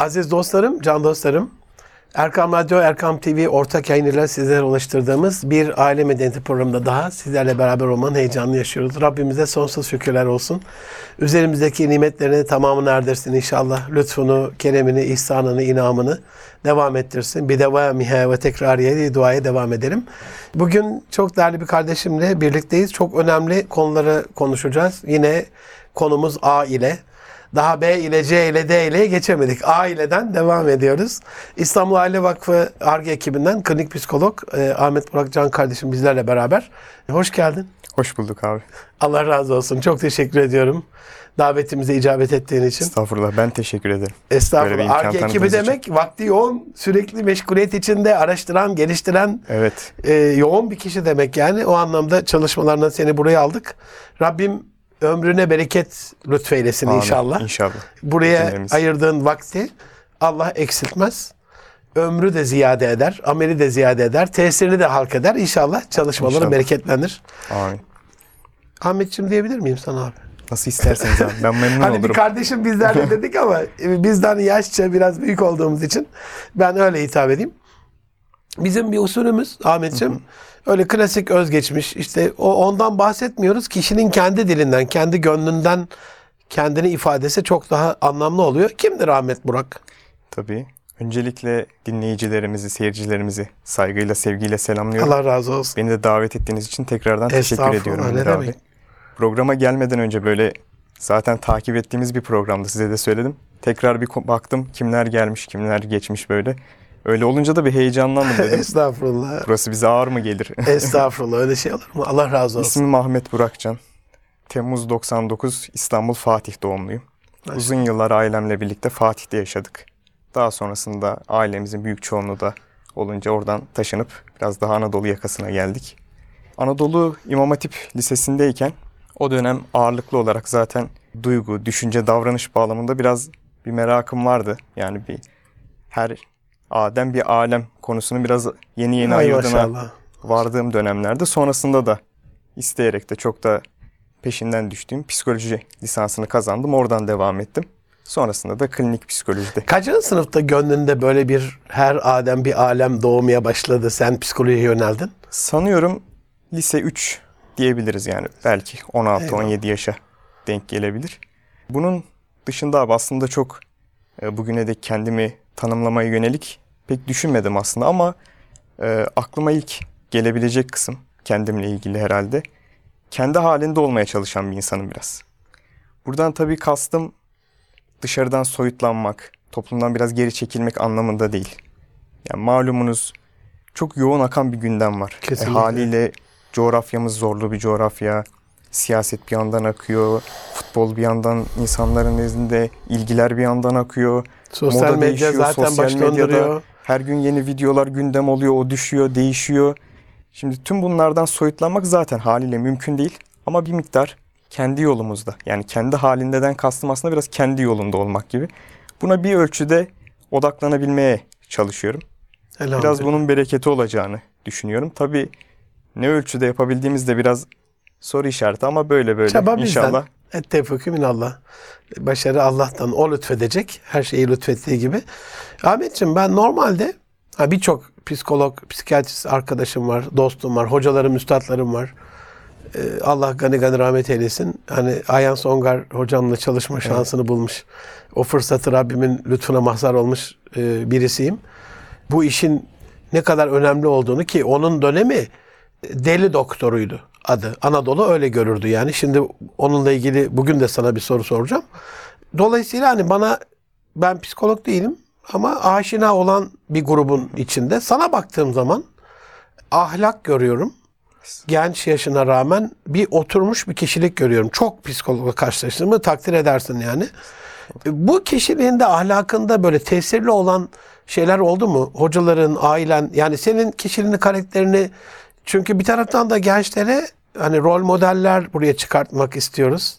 Aziz dostlarım, can dostlarım, Erkam Radyo, Erkam TV ortak yayınıyla sizlere ulaştırdığımız bir aile medeniyeti programında daha sizlerle beraber olmanın heyecanını yaşıyoruz. Rabbimize sonsuz şükürler olsun. Üzerimizdeki nimetlerini tamamını erdirsin inşallah. Lütfunu, keremini, ihsanını, inamını devam ettirsin. Bir devamihe ve tekrariye duaya devam edelim. Bugün çok değerli bir kardeşimle birlikteyiz. Çok önemli konuları konuşacağız. Yine konumuz A ile. Daha B ile C ile D ile geçemedik. A ileden devam ediyoruz. İstanbul Aile Vakfı ARGE ekibinden klinik psikolog e, Ahmet Burak Can kardeşim bizlerle beraber. Hoş geldin. Hoş bulduk abi. Allah razı olsun. Çok teşekkür ediyorum. Davetimize icabet ettiğin için. Estağfurullah ben teşekkür ederim. Estağfurullah. ARGE ekibi tanıdığınız için. demek vakti yoğun, sürekli meşguliyet içinde araştıran, geliştiren Evet. e, yoğun bir kişi demek yani. O anlamda çalışmalarından seni buraya aldık. Rabbim ömrüne bereket lütfeylesin Amin. inşallah. İnşallah. Buraya Cümlemiz. ayırdığın vakti Allah eksiltmez. Ömrü de ziyade eder, ameli de ziyade eder, tesirini de halk eder. İnşallah çalışmaları İnşallah. bereketlenir. Amin. Ahmetciğim diyebilir miyim sana abi? Nasıl isterseniz abi. Ben memnun Hani bir olurum. kardeşim bizlerle dedik ama e, bizden yaşça biraz büyük olduğumuz için ben öyle hitap edeyim. Bizim bir usulümüz Ahmetciğim öyle klasik özgeçmiş işte o ondan bahsetmiyoruz. Kişinin kendi dilinden, kendi gönlünden kendini ifadesi çok daha anlamlı oluyor. Kimdir Ahmet Burak? Tabii. Öncelikle dinleyicilerimizi, seyircilerimizi saygıyla, sevgiyle selamlıyorum. Allah razı olsun. Beni de davet ettiğiniz için tekrardan teşekkür ediyorum. Emre abi. Programa gelmeden önce böyle zaten takip ettiğimiz bir programdı size de söyledim. Tekrar bir baktım kimler gelmiş, kimler geçmiş böyle. Öyle olunca da bir heyecanlandım dedim. Estağfurullah. Burası bize ağır mı gelir? Estağfurullah öyle şey olur mu? Allah razı olsun. İsmim Ahmet Burakcan. Temmuz 99 İstanbul Fatih doğumluyum. Maşallah. Uzun yıllar ailemle birlikte Fatih'te yaşadık. Daha sonrasında ailemizin büyük çoğunluğu da olunca oradan taşınıp biraz daha Anadolu yakasına geldik. Anadolu İmam Hatip Lisesi'ndeyken o dönem ağırlıklı olarak zaten duygu, düşünce, davranış bağlamında biraz bir merakım vardı. Yani bir her Adem bir alem konusunu biraz yeni yeni Ay ayırdığına maşallah. vardığım dönemlerde sonrasında da isteyerek de çok da peşinden düştüğüm psikoloji lisansını kazandım. Oradan devam ettim. Sonrasında da klinik psikolojide. Kaçıncı sınıfta gönlünde böyle bir her Adem bir alem doğmaya başladı. Sen psikolojiye yöneldin. Sanıyorum lise 3 diyebiliriz yani. Belki 16-17 Eyvallah. yaşa denk gelebilir. Bunun dışında abi aslında çok e, bugüne dek kendimi tanımlamaya yönelik pek düşünmedim aslında ama e, aklıma ilk gelebilecek kısım kendimle ilgili herhalde. Kendi halinde olmaya çalışan bir insanım biraz. Buradan tabii kastım dışarıdan soyutlanmak, toplumdan biraz geri çekilmek anlamında değil. Yani malumunuz çok yoğun akan bir gündem var. E, Kesinlikle. haliyle coğrafyamız zorlu bir coğrafya. Siyaset bir yandan akıyor. Futbol bir yandan insanların nezdinde ilgiler bir yandan akıyor. Sosyal Moda medya değişiyor, zaten sosyal baş medyada döndürüyor. Her gün yeni videolar gündem oluyor, o düşüyor, değişiyor. Şimdi tüm bunlardan soyutlanmak zaten haliyle mümkün değil. Ama bir miktar kendi yolumuzda yani kendi halindeden kastım aslında biraz kendi yolunda olmak gibi. Buna bir ölçüde odaklanabilmeye çalışıyorum. Biraz Elhamdülillah. bunun bereketi olacağını düşünüyorum. Tabii ne ölçüde yapabildiğimiz de biraz soru işareti ama böyle böyle Çaba bizden. inşallah. Et tevfikü minallah. Başarı Allah'tan. O lütfedecek. Her şeyi lütfettiği gibi. Ahmetciğim ben normalde ha, birçok psikolog, psikiyatrist arkadaşım var, dostum var, hocalarım, üstadlarım var. Ee, Allah gani gani rahmet eylesin. Hani Ayhan Songar hocamla çalışma şansını bulmuş. O fırsatı Rabbimin lütfuna mazhar olmuş e, birisiyim. Bu işin ne kadar önemli olduğunu ki onun dönemi deli doktoruydu adı. Anadolu öyle görürdü yani. Şimdi onunla ilgili bugün de sana bir soru soracağım. Dolayısıyla hani bana ben psikolog değilim ama aşina olan bir grubun içinde sana baktığım zaman ahlak görüyorum. Genç yaşına rağmen bir oturmuş bir kişilik görüyorum. Çok psikologla karşılaştığımı takdir edersin yani. Bu kişiliğinde, ahlakında böyle tesirli olan şeyler oldu mu? Hocaların, ailen, yani senin kişiliğini, karakterini çünkü bir taraftan da gençlere hani rol modeller buraya çıkartmak istiyoruz.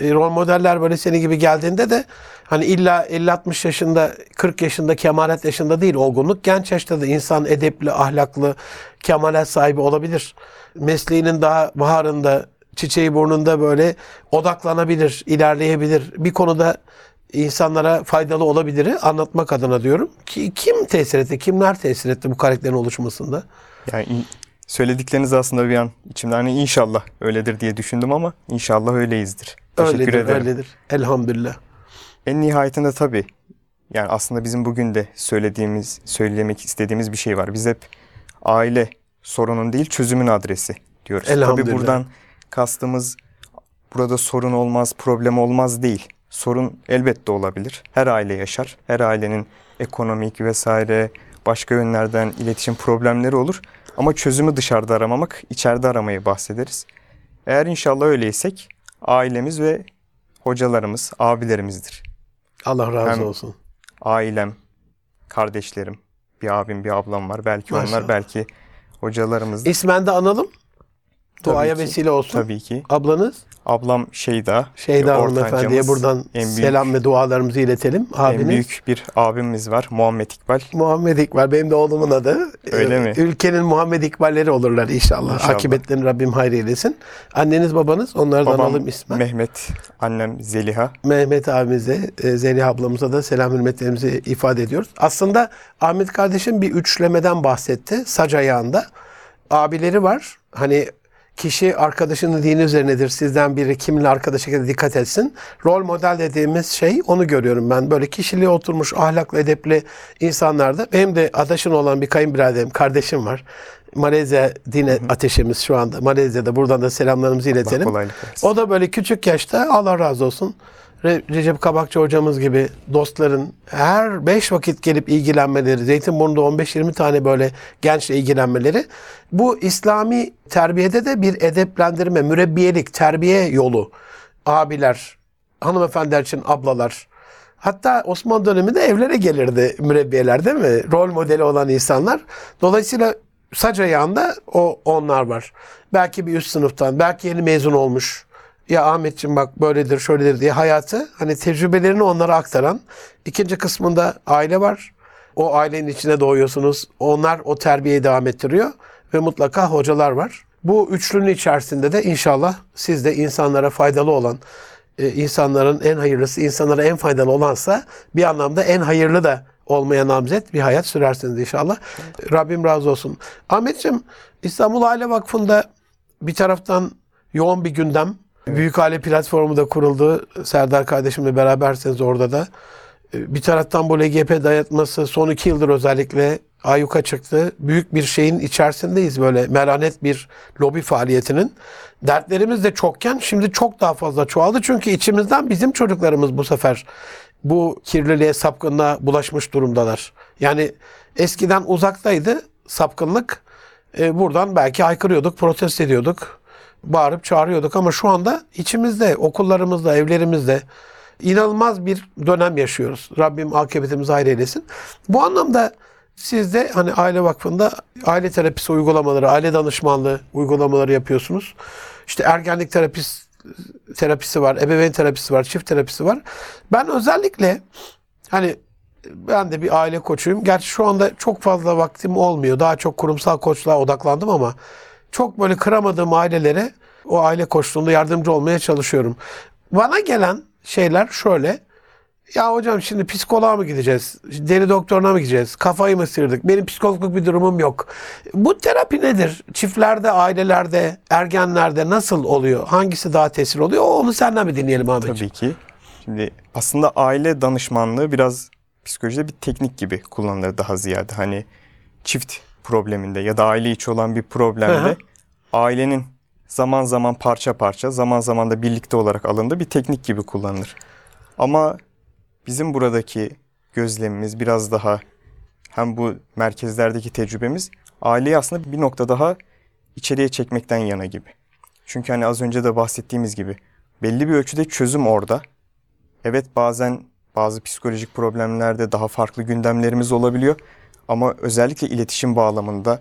E, rol modeller böyle senin gibi geldiğinde de hani illa 50-60 yaşında, 40 yaşında, kemalet yaşında değil olgunluk. Genç yaşta da insan edepli, ahlaklı, kemalet sahibi olabilir. Mesleğinin daha baharında, çiçeği burnunda böyle odaklanabilir, ilerleyebilir. Bir konuda insanlara faydalı olabiliri anlatmak adına diyorum. Ki kim tesir etti? Kimler tesir etti bu karakterin oluşmasında? Yani söyledikleriniz aslında bir an içimde hani inşallah öyledir diye düşündüm ama inşallah öyleyizdir. Teşekkür öyledir, ederim. öyledir. Elhamdülillah. En nihayetinde tabii yani aslında bizim bugün de söylediğimiz, söylemek istediğimiz bir şey var. Biz hep aile sorunun değil çözümün adresi diyoruz. Tabii Elhamdülillah. buradan kastımız burada sorun olmaz, problem olmaz değil. Sorun elbette olabilir. Her aile yaşar. Her ailenin ekonomik vesaire başka yönlerden iletişim problemleri olur. Ama çözümü dışarıda aramamak, içeride aramayı bahsederiz. Eğer inşallah öyleysek ailemiz ve hocalarımız, abilerimizdir Allah razı Hem- olsun. ailem, kardeşlerim, bir abim, bir ablam var. Belki Maşallah. onlar, belki hocalarımız. İsmen de analım. Duaya ki, vesile olsun. Tabii ki. Ablanız Ablam Şeyda. Şeyda e, hanımefendiye buradan en büyük, selam ve dualarımızı iletelim. Abiniz. En büyük bir abimiz var. Muhammed İkbal. Muhammed İkbal benim de oğlumun adı. Öyle Ee, mi? Ülkenin Muhammed İkballeri olurlar inşallah. İnşallah. Akıbetlerini Rabbim hayır eylesin. Anneniz babanız onlardan Babam alalım ismen. Mehmet, annem Zeliha. Mehmet abimize, e, Zeliha ablamıza da selam hürmetlerimizi ifade ediyoruz. Aslında Ahmet kardeşim bir üçlemeden bahsetti. Sac ayağında. Abileri var. Hani kişi arkadaşının dini üzerinedir. Sizden biri kiminle arkadaş dikkat etsin. Rol model dediğimiz şey onu görüyorum ben. Böyle kişiliği oturmuş ahlaklı edepli insanlarda. Benim de adaşın olan bir kayınbiraderim, kardeşim var. Malezya din ateşimiz şu anda. Malezya'da buradan da selamlarımızı iletelim. O da böyle küçük yaşta Allah razı olsun. Re- Recep Kabakçı hocamız gibi dostların her beş vakit gelip ilgilenmeleri, Zeytinburnu'da 15-20 tane böyle gençle ilgilenmeleri bu İslami terbiyede de bir edeplendirme, mürebbiyelik, terbiye yolu. Abiler, hanımefendiler için ablalar. Hatta Osmanlı döneminde evlere gelirdi mürebbiyeler değil mi? Rol modeli olan insanlar. Dolayısıyla sac ayağında o onlar var. Belki bir üst sınıftan, belki yeni mezun olmuş. Ya Ahmetciğim bak böyledir, şöyledir diye hayatı hani tecrübelerini onlara aktaran. İkinci kısmında aile var. O ailenin içine doğuyorsunuz. Onlar o terbiyeyi devam ettiriyor ve mutlaka hocalar var. Bu üçlünün içerisinde de inşallah siz de insanlara faydalı olan, e, insanların en hayırlısı, insanlara en faydalı olansa bir anlamda en hayırlı da olmaya namzet bir hayat sürersiniz inşallah. Rabbim razı olsun. Ahmetciğim İstanbul Aile Vakfı'nda bir taraftan yoğun bir gündem. Büyük Aile platformu da kuruldu. Serdar kardeşimle beraberseniz orada da. E, Bir taraftan bu LGP dayatması son iki yıldır özellikle ayyuka çıktı. Büyük bir şeyin içerisindeyiz böyle melanet bir lobi faaliyetinin. Dertlerimiz de çokken şimdi çok daha fazla çoğaldı. Çünkü içimizden bizim çocuklarımız bu sefer bu kirliliğe, sapkınlığa bulaşmış durumdalar. Yani eskiden uzaktaydı sapkınlık. E, buradan belki haykırıyorduk, protesto ediyorduk. Bağırıp çağırıyorduk ama şu anda içimizde, okullarımızda, evlerimizde inanılmaz bir dönem yaşıyoruz. Rabbim akıbetimizi hayır eylesin. Bu anlamda siz de hani Aile Vakfı'nda aile terapisi uygulamaları, aile danışmanlığı uygulamaları yapıyorsunuz. İşte ergenlik terapisi, terapisi var, ebeveyn terapisi var, çift terapisi var. Ben özellikle hani ben de bir aile koçuyum. Gerçi şu anda çok fazla vaktim olmuyor. Daha çok kurumsal koçluğa odaklandım ama çok böyle kıramadığım ailelere o aile koçluğunda yardımcı olmaya çalışıyorum. Bana gelen şeyler şöyle. Ya hocam şimdi psikoloğa mı gideceğiz? Deri doktoruna mı gideceğiz? Kafayı mı sıyırdık? Benim psikologluk bir durumum yok. Bu terapi nedir? Çiftlerde, ailelerde, ergenlerde nasıl oluyor? Hangisi daha tesir oluyor? Onu senden bir dinleyelim Ahmetciğim. Tabii ki. Şimdi aslında aile danışmanlığı biraz psikolojide bir teknik gibi kullanılır daha ziyade. Hani çift probleminde ya da aile içi olan bir problemde ailenin zaman zaman parça parça, zaman zaman da birlikte olarak alındığı bir teknik gibi kullanılır. Ama bizim buradaki gözlemimiz biraz daha hem bu merkezlerdeki tecrübemiz aileyi aslında bir nokta daha içeriye çekmekten yana gibi. Çünkü hani az önce de bahsettiğimiz gibi belli bir ölçüde çözüm orada. Evet bazen bazı psikolojik problemlerde daha farklı gündemlerimiz olabiliyor. Ama özellikle iletişim bağlamında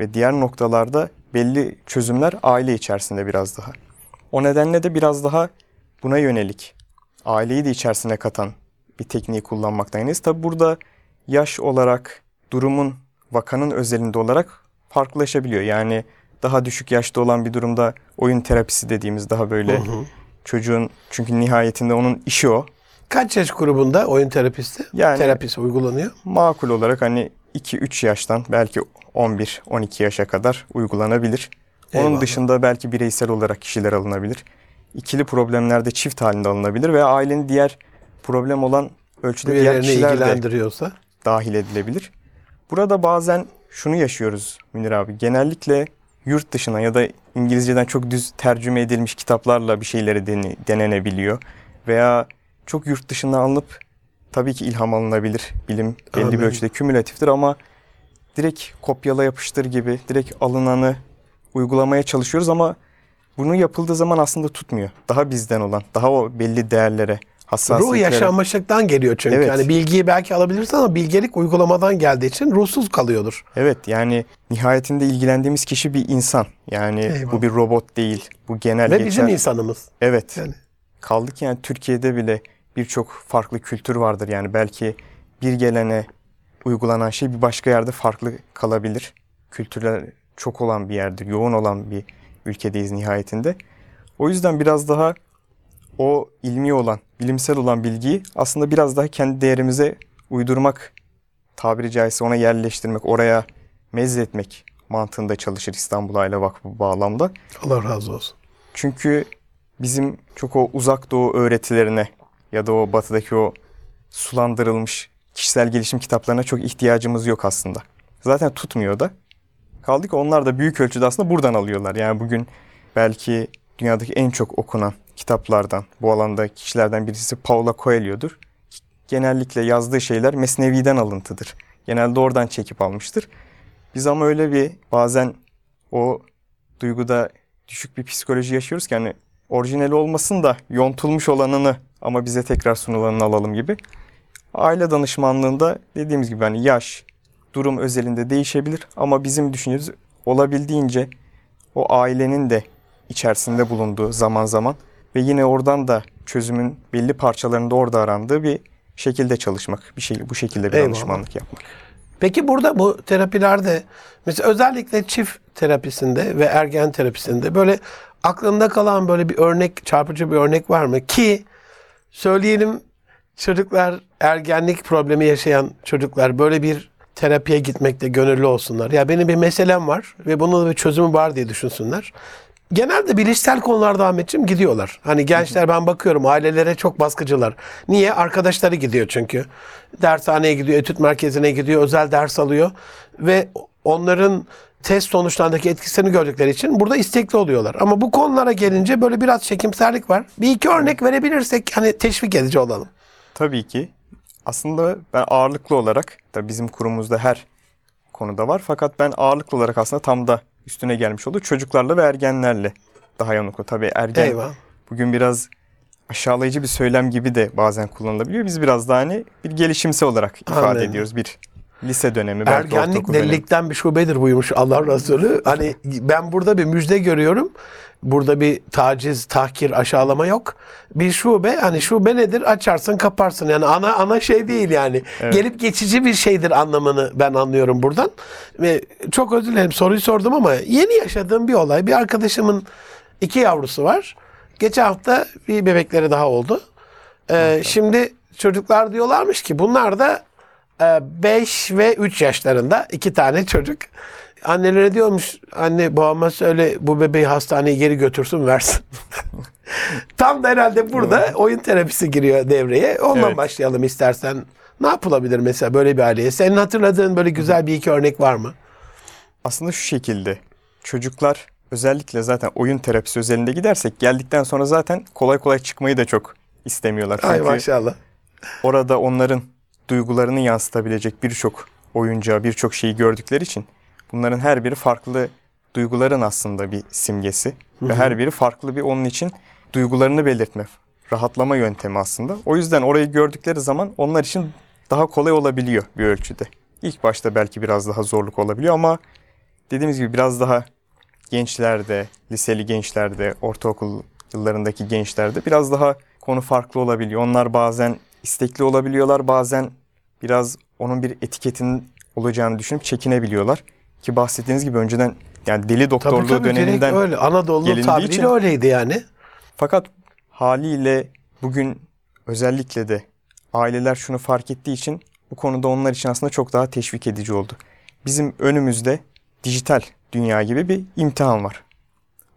ve diğer noktalarda belli çözümler aile içerisinde biraz daha. O nedenle de biraz daha buna yönelik aileyi de içerisine katan bir tekniği kullanmaktan yanayız. Tabi burada yaş olarak durumun vakanın özelinde olarak farklılaşabiliyor. Yani daha düşük yaşta olan bir durumda oyun terapisi dediğimiz daha böyle çocuğun çünkü nihayetinde onun işi o. Kaç yaş grubunda oyun terapisti? Yani- Terapisi uygulanıyor. Makul olarak hani 2-3 yaştan belki 11-12 yaşa kadar uygulanabilir. Onun Eyvallah. dışında belki bireysel olarak kişiler alınabilir. İkili problemlerde çift halinde alınabilir veya ailenin diğer problem olan ölçüde diğer kişiler de ilgilendiriyorsa. dahil edilebilir. Burada bazen şunu yaşıyoruz Münir abi. Genellikle yurt dışına ya da İngilizceden çok düz tercüme edilmiş kitaplarla bir şeyleri dene- denenebiliyor. Veya çok yurt dışından alınıp tabii ki ilham alınabilir. Bilim belli Anladım. bir ölçüde kümülatiftir ama direkt kopyala yapıştır gibi direkt alınanı uygulamaya çalışıyoruz ama bunu yapıldığı zaman aslında tutmuyor. Daha bizden olan, daha o belli değerlere, Ruh hassasiyetlere. yaşanmışlıktan geliyor çünkü. Evet. Yani bilgiyi belki alabilirsin ama bilgelik uygulamadan geldiği için ruhsuz kalıyordur. Evet yani nihayetinde ilgilendiğimiz kişi bir insan. Yani Eyvallah. bu bir robot değil. Bu genel Ve geçer. bizim insanımız. Evet. Yani. Kaldı ki yani Türkiye'de bile birçok farklı kültür vardır. Yani belki bir gelene uygulanan şey bir başka yerde farklı kalabilir. Kültürler çok olan bir yerdir. Yoğun olan bir ülkedeyiz nihayetinde. O yüzden biraz daha o ilmi olan, bilimsel olan bilgiyi aslında biraz daha kendi değerimize uydurmak, tabiri caizse ona yerleştirmek, oraya mezzetmek mantığında çalışır İstanbul Aile Vakfı bu bağlamda. Allah razı olsun. Çünkü bizim çok o uzak doğu öğretilerine ya da o batıdaki o sulandırılmış kişisel gelişim kitaplarına çok ihtiyacımız yok aslında. Zaten tutmuyor da. Kaldı ki onlar da büyük ölçüde aslında buradan alıyorlar. Yani bugün belki dünyadaki en çok okunan kitaplardan, bu alanda kişilerden birisi Paulo Coelho'dur. Genellikle yazdığı şeyler Mesnevi'den alıntıdır. Genelde oradan çekip almıştır. Biz ama öyle bir bazen o duyguda düşük bir psikoloji yaşıyoruz ki hani orijinali olmasın da yontulmuş olanını ama bize tekrar sunulanını alalım gibi. Aile danışmanlığında dediğimiz gibi hani yaş, durum özelinde değişebilir ama bizim düşüncemiz olabildiğince o ailenin de içerisinde bulunduğu zaman zaman ve yine oradan da çözümün belli parçalarında orada arandığı bir şekilde çalışmak, bir şey bu şekilde bir Eyvallah. danışmanlık yapmak. Peki burada bu terapilerde mesela özellikle çift terapisinde ve ergen terapisinde böyle aklında kalan böyle bir örnek, çarpıcı bir örnek var mı? Ki söyleyelim çocuklar ergenlik problemi yaşayan çocuklar böyle bir terapiye gitmekte gönüllü olsunlar. Ya benim bir meselem var ve bunun bir çözümü var diye düşünsünler. Genelde bilişsel konularda Ahmetciğim gidiyorlar. Hani gençler ben bakıyorum ailelere çok baskıcılar. Niye? Arkadaşları gidiyor çünkü. Dershaneye gidiyor, etüt merkezine gidiyor, özel ders alıyor. Ve onların test sonuçlarındaki etkisini gördükleri için burada istekli oluyorlar. Ama bu konulara gelince böyle biraz çekimserlik var. Bir iki örnek verebilirsek hani teşvik edici olalım. Tabii ki. Aslında ben ağırlıklı olarak, da bizim kurumumuzda her konuda var. Fakat ben ağırlıklı olarak aslında tam da üstüne gelmiş oldu. Çocuklarla ve ergenlerle daha yoğunlukla. Tabii ergen Eyvah. bugün biraz aşağılayıcı bir söylem gibi de bazen kullanılabiliyor. Biz biraz daha hani bir gelişimsel olarak ifade Anladım. ediyoruz. Bir lise dönemi, belki Ergenlik delilikten bir şubedir buymuş Allah Resulü. Hani ben burada bir müjde görüyorum. Burada bir taciz, tahkir, aşağılama yok. Bir şube hani şube nedir? Açarsın, kaparsın. Yani ana ana şey değil yani. Evet. Gelip geçici bir şeydir anlamını ben anlıyorum buradan. Ve çok özür dilerim soruyu sordum ama yeni yaşadığım bir olay. Bir arkadaşımın iki yavrusu var. Geçen hafta bir bebekleri daha oldu. Ee, şimdi çocuklar diyorlarmış ki bunlar da 5 ve 3 yaşlarında iki tane çocuk. Annelere diyormuş anne babama söyle bu bebeği hastaneye geri götürsün versin. Tam da herhalde burada oyun terapisi giriyor devreye. Ondan Evet. başlayalım istersen. Ne yapılabilir mesela böyle bir aileye? Senin hatırladığın böyle güzel bir iki örnek var mı? Aslında şu şekilde. Çocuklar özellikle zaten oyun terapisi özelinde gidersek geldikten sonra zaten kolay kolay çıkmayı da çok istemiyorlar. Ay Çünkü maşallah. orada onların duygularını yansıtabilecek birçok oyuncağı, birçok şeyi gördükleri için bunların her biri farklı duyguların aslında bir simgesi ve her biri farklı bir onun için duygularını belirtme, rahatlama yöntemi aslında. O yüzden orayı gördükleri zaman onlar için daha kolay olabiliyor bir ölçüde. İlk başta belki biraz daha zorluk olabiliyor ama dediğimiz gibi biraz daha gençlerde, liseli gençlerde, ortaokul yıllarındaki gençlerde biraz daha konu farklı olabiliyor. Onlar bazen istekli olabiliyorlar, bazen biraz onun bir etiketinin olacağını düşünüp çekinebiliyorlar. Ki bahsettiğiniz gibi önceden yani deli Tabii doktorluğu tabii direkt döneminden öyle. Anadolu'nun tabiriyle için- öyleydi yani. fakat haliyle bugün özellikle de aileler şunu fark ettiği için bu konuda onlar için aslında çok daha teşvik edici oldu. Bizim önümüzde dijital dünya gibi bir imtihan var.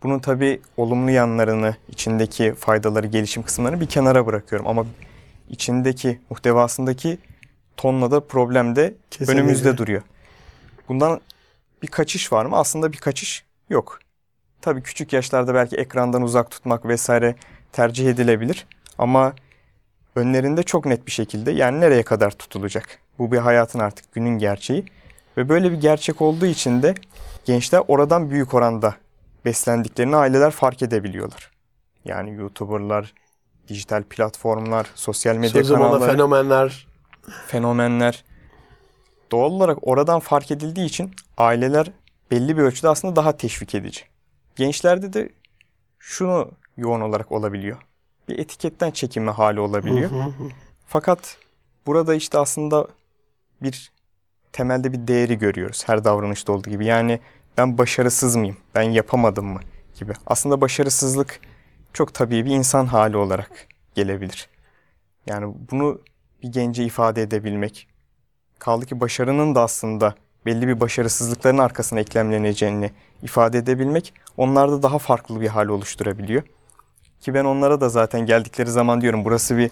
Bunun tabii olumlu yanlarını, içindeki faydaları, gelişim kısımlarını bir kenara bırakıyorum. Ama içindeki, muhtevasındaki tonla da problem de Kesinlikle. önümüzde duruyor. Bundan bir kaçış var mı? Aslında bir kaçış yok. Tabii küçük yaşlarda belki ekrandan uzak tutmak vesaire tercih edilebilir. Ama önlerinde çok net bir şekilde yani nereye kadar tutulacak? Bu bir hayatın artık günün gerçeği. Ve böyle bir gerçek olduğu için de gençler oradan büyük oranda beslendiklerini aileler fark edebiliyorlar. Yani YouTuber'lar, dijital platformlar, sosyal medya Sözüm kanalları, fenomenler. Fenomenler. Doğal olarak oradan fark edildiği için aileler belli bir ölçüde aslında daha teşvik edici. Gençlerde de şunu yoğun olarak olabiliyor. Bir etiketten çekinme hali olabiliyor. Hı hı hı. Fakat burada işte aslında bir temelde bir değeri görüyoruz her davranışta olduğu gibi. Yani ben başarısız mıyım? Ben yapamadım mı? gibi. Aslında başarısızlık çok tabii bir insan hali olarak gelebilir. Yani bunu bir gence ifade edebilmek. Kaldı ki başarının da aslında belli bir başarısızlıkların arkasına eklemleneceğini ifade edebilmek onlarda daha farklı bir hal oluşturabiliyor. Ki ben onlara da zaten geldikleri zaman diyorum burası bir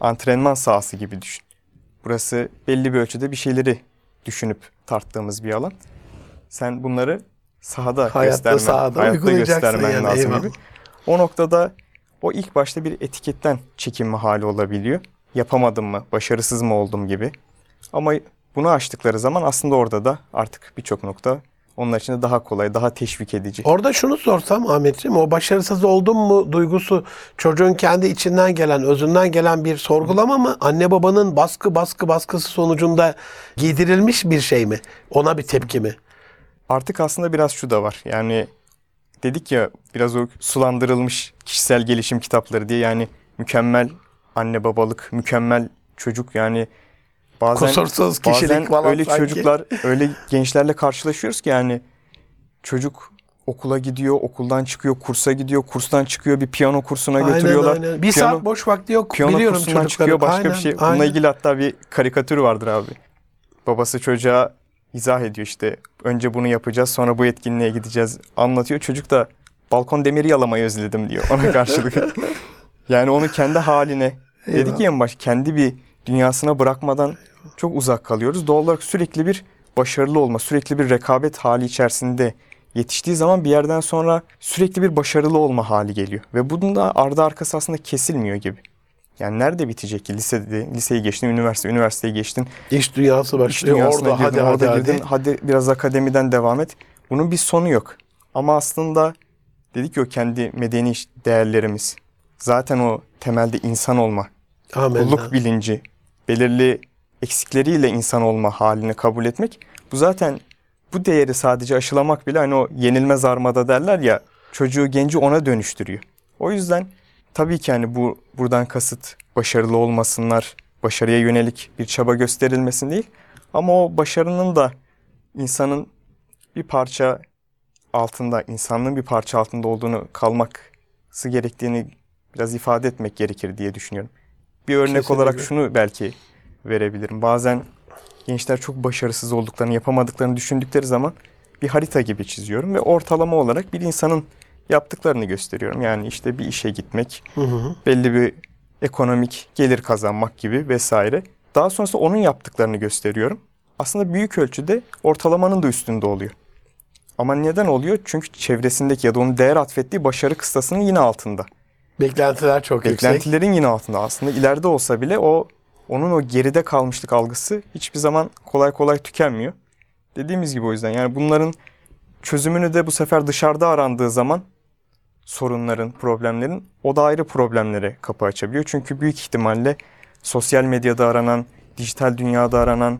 antrenman sahası gibi düşün. Burası belli bir ölçüde bir şeyleri düşünüp tarttığımız bir alan. Sen bunları sahada Hayatta göstermen, sahada hayatta göstermen yani, lazım eyvallah. gibi. O noktada o ilk başta bir etiketten çekinme hali olabiliyor. Yapamadım mı, başarısız mı oldum gibi. Ama bunu aştıkları zaman aslında orada da artık birçok nokta onlar için de daha kolay, daha teşvik edici. Orada şunu sorsam Ahmetciğim o başarısız oldum mu duygusu çocuğun kendi içinden gelen, özünden gelen bir sorgulama mı? Anne babanın baskı baskı baskısı sonucunda giydirilmiş bir şey mi? Ona bir tepki mi? Artık aslında biraz şu da var. Yani dedik ya biraz o sulandırılmış kişisel gelişim kitapları diye yani mükemmel anne babalık, mükemmel çocuk yani bazen Kusursuz kişilik bazen falan öyle sanki. çocuklar, öyle gençlerle karşılaşıyoruz ki yani çocuk okula gidiyor, okuldan çıkıyor, kursa gidiyor, kurstan çıkıyor, bir piyano kursuna Aynen, götürüyorlar. aynen. Bir Piyano- saat boş vakti yok. Piyano Biliyorum kursundan çocukları. çıkıyor başka Aynen, bir şey. Bununla aynen. ilgili hatta bir karikatür vardır abi. Babası çocuğa izah ediyor işte. Önce bunu yapacağız sonra bu etkinliğe gideceğiz. Anlatıyor. Çocuk da balkon demiri yalamayı özledim diyor ona karşılık. yani onu kendi haline dedik ya en baş kendi bir dünyasına bırakmadan çok uzak kalıyoruz. Doğal olarak sürekli bir başarılı olma, sürekli bir rekabet hali içerisinde yetiştiği zaman bir yerden sonra sürekli bir başarılı olma hali geliyor. Ve bunun da ardı arkası aslında kesilmiyor gibi. Yani nerede bitecek ki? Lisede, liseyi geçtin, üniversite, üniversiteyi geçtin. İş dünyası İş başlıyor. dünyasına Orada girdin, hadi hadi orada hadi. girdin. Hadi biraz akademiden devam et. Bunun bir sonu yok. Ama aslında dedik ya o kendi medeni değerlerimiz. Zaten o temelde insan olma, Amenna. kulluk bilinci, belirli eksikleriyle insan olma halini kabul etmek. Bu zaten bu değeri sadece aşılamak bile hani o yenilmez armada derler ya çocuğu genci ona dönüştürüyor. O yüzden tabii ki hani bu buradan kasıt başarılı olmasınlar, başarıya yönelik bir çaba gösterilmesin değil. Ama o başarının da insanın bir parça altında, insanlığın bir parça altında olduğunu kalması gerektiğini biraz ifade etmek gerekir diye düşünüyorum. Bir örnek Kesinlikle. olarak şunu belki verebilirim. Bazen gençler çok başarısız olduklarını, yapamadıklarını düşündükleri zaman bir harita gibi çiziyorum ve ortalama olarak bir insanın yaptıklarını gösteriyorum. Yani işte bir işe gitmek, Hı hı. belli bir ekonomik gelir kazanmak gibi vesaire. Daha sonrasında onun yaptıklarını gösteriyorum. Aslında büyük ölçüde ortalamanın da üstünde oluyor. Ama neden oluyor? Çünkü çevresindeki ya da onun değer atfettiği başarı kıstasının yine altında. Beklentiler çok yüksek. Beklentilerin yine altında aslında. ileride olsa bile o onun o geride kalmışlık algısı hiçbir zaman kolay kolay tükenmiyor. Dediğimiz gibi o yüzden yani bunların çözümünü de bu sefer dışarıda arandığı zaman sorunların, problemlerin o da ayrı problemlere kapı açabiliyor. Çünkü büyük ihtimalle sosyal medyada aranan, dijital dünyada aranan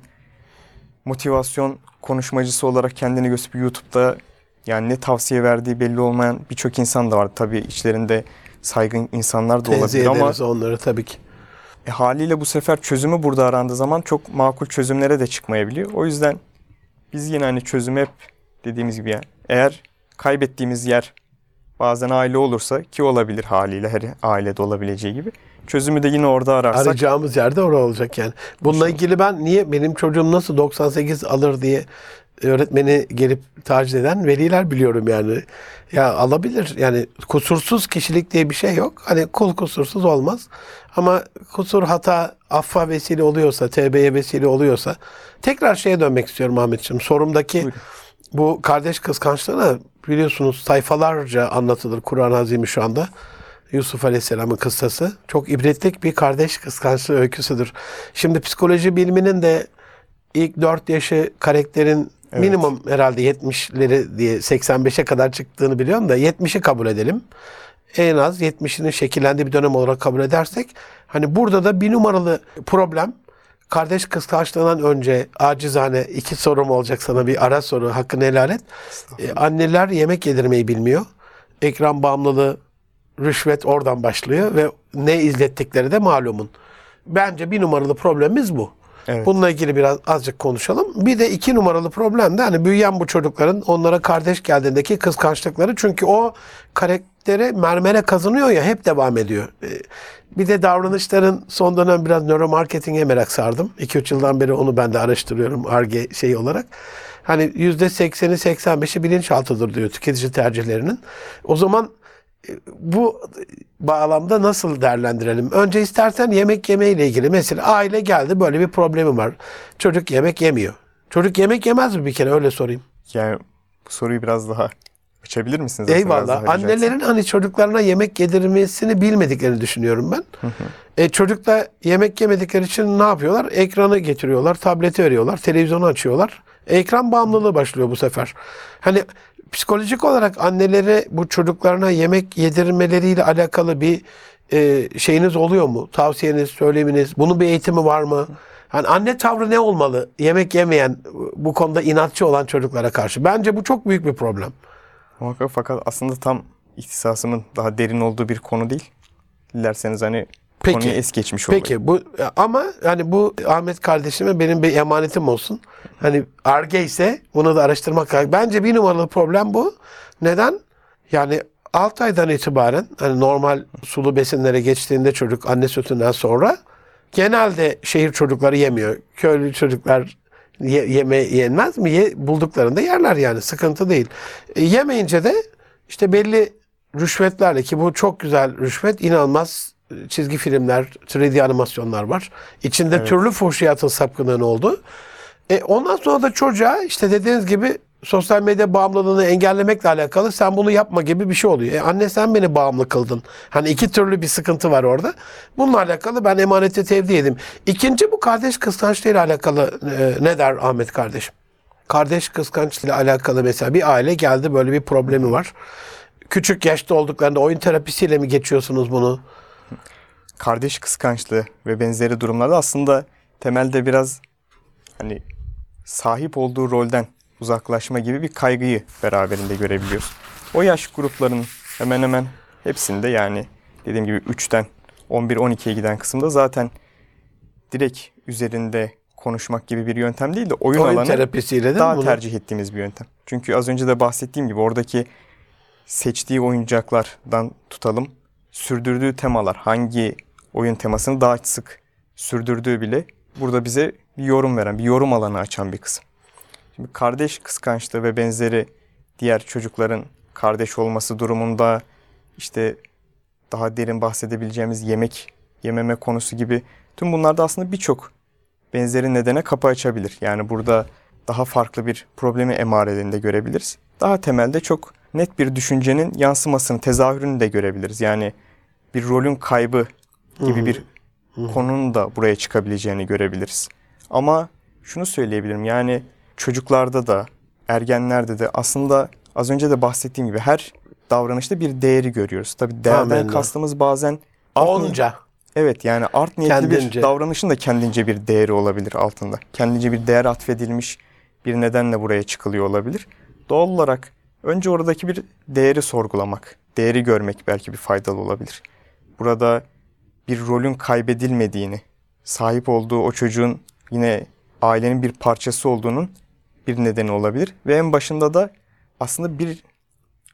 motivasyon konuşmacısı olarak kendini gösterip YouTube'da yani ne tavsiye verdiği belli olmayan birçok insan da var. Tabii içlerinde saygın insanlar da Tenzih olabilir ama ederiz onları tabii ki. e, haliyle bu sefer çözümü burada arandığı zaman çok makul çözümlere de çıkmayabiliyor. O yüzden biz yine hani çözümü hep dediğimiz gibi yani eğer kaybettiğimiz yer Bazen aile olursa ki olabilir haliyle her ailede olabileceği gibi. Çözümü de yine orada ararsak Arayacağımız yerde orası olacak yani. Bununla ilgili ben niye benim çocuğum nasıl 98 alır diye öğretmeni gelip taciz eden veliler biliyorum yani. Ya alabilir yani kusursuz kişilik diye bir şey yok. Hani kul kusursuz olmaz. Ama kusur hata affa vesile oluyorsa, tevbeye vesile oluyorsa tekrar şeye dönmek istiyorum Ahmetciğim. Sorumdaki Buyurun. bu kardeş kıskançlığına biliyorsunuz sayfalarca anlatılır Kur'an-ı Azimüşşan'da. Yusuf Aleyhisselam'ın kıssası. Çok ibretlik bir kardeş kıskançlığı öyküsüdür. Şimdi psikoloji biliminin de ilk 4 yaşı karakterin Evet. minimum herhalde 70'leri diye 85'e kadar çıktığını biliyorum da 70'i kabul edelim. En az 70'inin şekillendiği bir dönem olarak kabul edersek hani burada da bir numaralı problem kardeş kıskançlığından önce acizane iki sorum olacak sana bir ara soru hakkını helal et. E, anneler yemek yedirmeyi bilmiyor. Ekran bağımlılığı, rüşvet oradan başlıyor ve ne izlettikleri de malumun. Bence bir numaralı problemimiz bu. Evet. Bununla ilgili biraz azıcık konuşalım. Bir de iki numaralı problem de hani büyüyen bu çocukların onlara kardeş geldiğindeki kıskançlıkları. Çünkü o karaktere mermere kazanıyor ya hep devam ediyor. Ee, Bir de davranışların son dönem biraz nöromarketinge merak sardım. 2-3 yıldan beri onu ben de araştırıyorum ARGE şey olarak. Hani %80'i 85'i bilinçaltıdır diyor tüketici tercihlerinin. O zaman bu bağlamda nasıl değerlendirelim? Önce istersen yemek yemeyle ilgili. Mesela aile geldi böyle bir problemi var. Çocuk yemek yemiyor. Çocuk yemek yemez mi bir kere öyle sorayım. yani bu soruyu biraz daha açabilir misiniz? Eyvallah. Annelerin hani çocuklarına yemek yedirmesini bilmediklerini düşünüyorum ben. E, çocuk da yemek yemedikleri için ne yapıyorlar? Ekranı getiriyorlar, tableti veriyorlar, televizyonu açıyorlar. Ekran bağımlılığı başlıyor bu sefer. Hani psikolojik olarak annelere bu çocuklarına yemek yedirmeleriyle alakalı bir e, şeyiniz oluyor mu? Tavsiyeniz, söyleminiz, bunun bir eğitimi var mı? Hani anne tavrı ne olmalı? Yemek yemeyen, bu konuda inatçı olan çocuklara karşı. Bence bu çok büyük bir problem. Muhakkak fakat aslında tam ihtisasımın daha derin olduğu bir konu değil. Dilerseniz hani Peki. konuyu es geçmiş olayım. Peki bu ama yani bu Ahmet kardeşime benim bir emanetim olsun. Hani arge ise bunu da araştırmak lazım. Bence bir numaralı problem bu. Neden? Yani 6 aydan itibaren hani normal sulu besinlere geçtiğinde çocuk anne sütünden sonra genelde şehir çocukları yemiyor. Köylü çocuklar ye- yeme yenmez mi? Ye, bulduklarında yerler yani sıkıntı değil. E, yemeyince de işte belli rüşvetlerle ki bu çok güzel rüşvet inanılmaz çizgi filmler, 3D animasyonlar var. İçinde türlü fuhşiyatın sapkınlığın oldu. E ondan sonra da çocuğa işte dediğiniz gibi sosyal medya bağımlılığını engellemekle alakalı sen bunu yapma gibi bir şey oluyor. E anne sen beni bağımlı kıldın. Hani iki türlü bir sıkıntı var orada. Bununla alakalı ben emanete tevdi edim. İkinci bu kardeş kıskançlığı ile alakalı e, ne der Ahmet kardeşim? Kardeş kıskançlığı ile alakalı mesela bir aile geldi böyle bir problemi var. Küçük yaşta olduklarında oyun terapisiyle mi geçiyorsunuz bunu? Kardeş kıskançlığı ve benzeri durumlarda aslında temelde biraz hani sahip olduğu rolden uzaklaşma gibi bir kaygıyı beraberinde görebiliyoruz. O yaş grupların hemen hemen hepsinde yani dediğim gibi 3'ten 11-12'ye giden kısımda zaten direkt üzerinde konuşmak gibi bir yöntem değil de oyun, Oyun alanı terapisiyle mi daha bunu? tercih ettiğimiz bir yöntem. Çünkü az önce de bahsettiğim gibi oradaki seçtiği oyuncaklardan tutalım sürdürdüğü temalar hangi oyun temasını daha sık sürdürdüğü bile burada bize bir yorum veren, bir yorum alanı açan bir kısım. Şimdi kardeş kıskançlığı ve benzeri diğer çocukların kardeş olması durumunda işte daha derin bahsedebileceğimiz yemek yememe konusu gibi tüm bunlarda aslında birçok benzeri nedene kapı açabilir. Yani burada daha farklı bir problemi emarelerinde görebiliriz. Daha temelde çok net bir düşüncenin yansımasını, tezahürünü de görebiliriz. Yani bir rolün kaybı gibi bir konunun da buraya çıkabileceğini görebiliriz. Ama şunu söyleyebilirim yani çocuklarda da ergenlerde de aslında az önce de bahsettiğim gibi her davranışta bir değeri görüyoruz. Tabii değerden Amenna. kastımız bazen Onca. Evet yani art niyetli Kendince. bir davranışın da kendince bir değeri olabilir altında. Kendince bir değer atfedilmiş bir nedenle buraya çıkılıyor olabilir. Doğal olarak önce oradaki bir değeri sorgulamak, değeri görmek belki bir faydalı olabilir. Burada bir rolün kaybedilmediğini, sahip olduğu o çocuğun yine ailenin bir parçası olduğunun bir nedeni olabilir. Ve en başında da aslında bir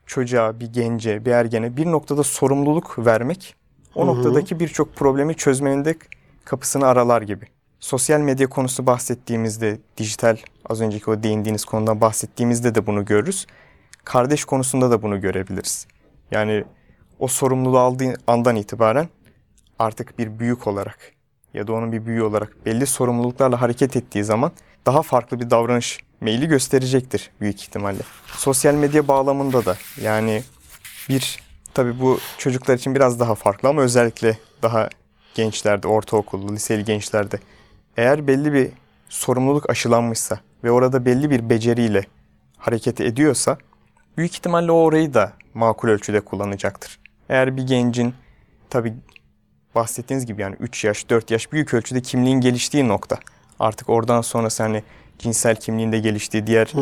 çocuğa, bir gence, bir ergene bir noktada sorumluluk vermek o noktadaki birçok problemi çözmenin de kapısını aralar gibi. Sosyal medya konusu bahsettiğimizde, dijital az önceki o değindiğiniz konudan bahsettiğimizde de bunu görürüz. Kardeş konusunda da bunu görebiliriz. Yani o sorumluluğu aldığı andan itibaren artık bir büyük olarak ya da onun bir büyüğü olarak belli sorumluluklarla hareket ettiği zaman daha farklı bir davranış meyli gösterecektir büyük ihtimalle. Sosyal medya bağlamında da yani bir tabi bu çocuklar için biraz daha farklı ama özellikle daha gençlerde, ortaokullu, liseli gençlerde eğer belli bir sorumluluk aşılanmışsa ve orada belli bir beceriyle hareket ediyorsa büyük ihtimalle o orayı da makul ölçüde kullanacaktır. Eğer bir gencin tabi bahsettiğiniz gibi yani 3 yaş, 4 yaş büyük ölçüde kimliğin geliştiği nokta. Artık oradan sonrası hani cinsel kimliğinde geliştiği, diğer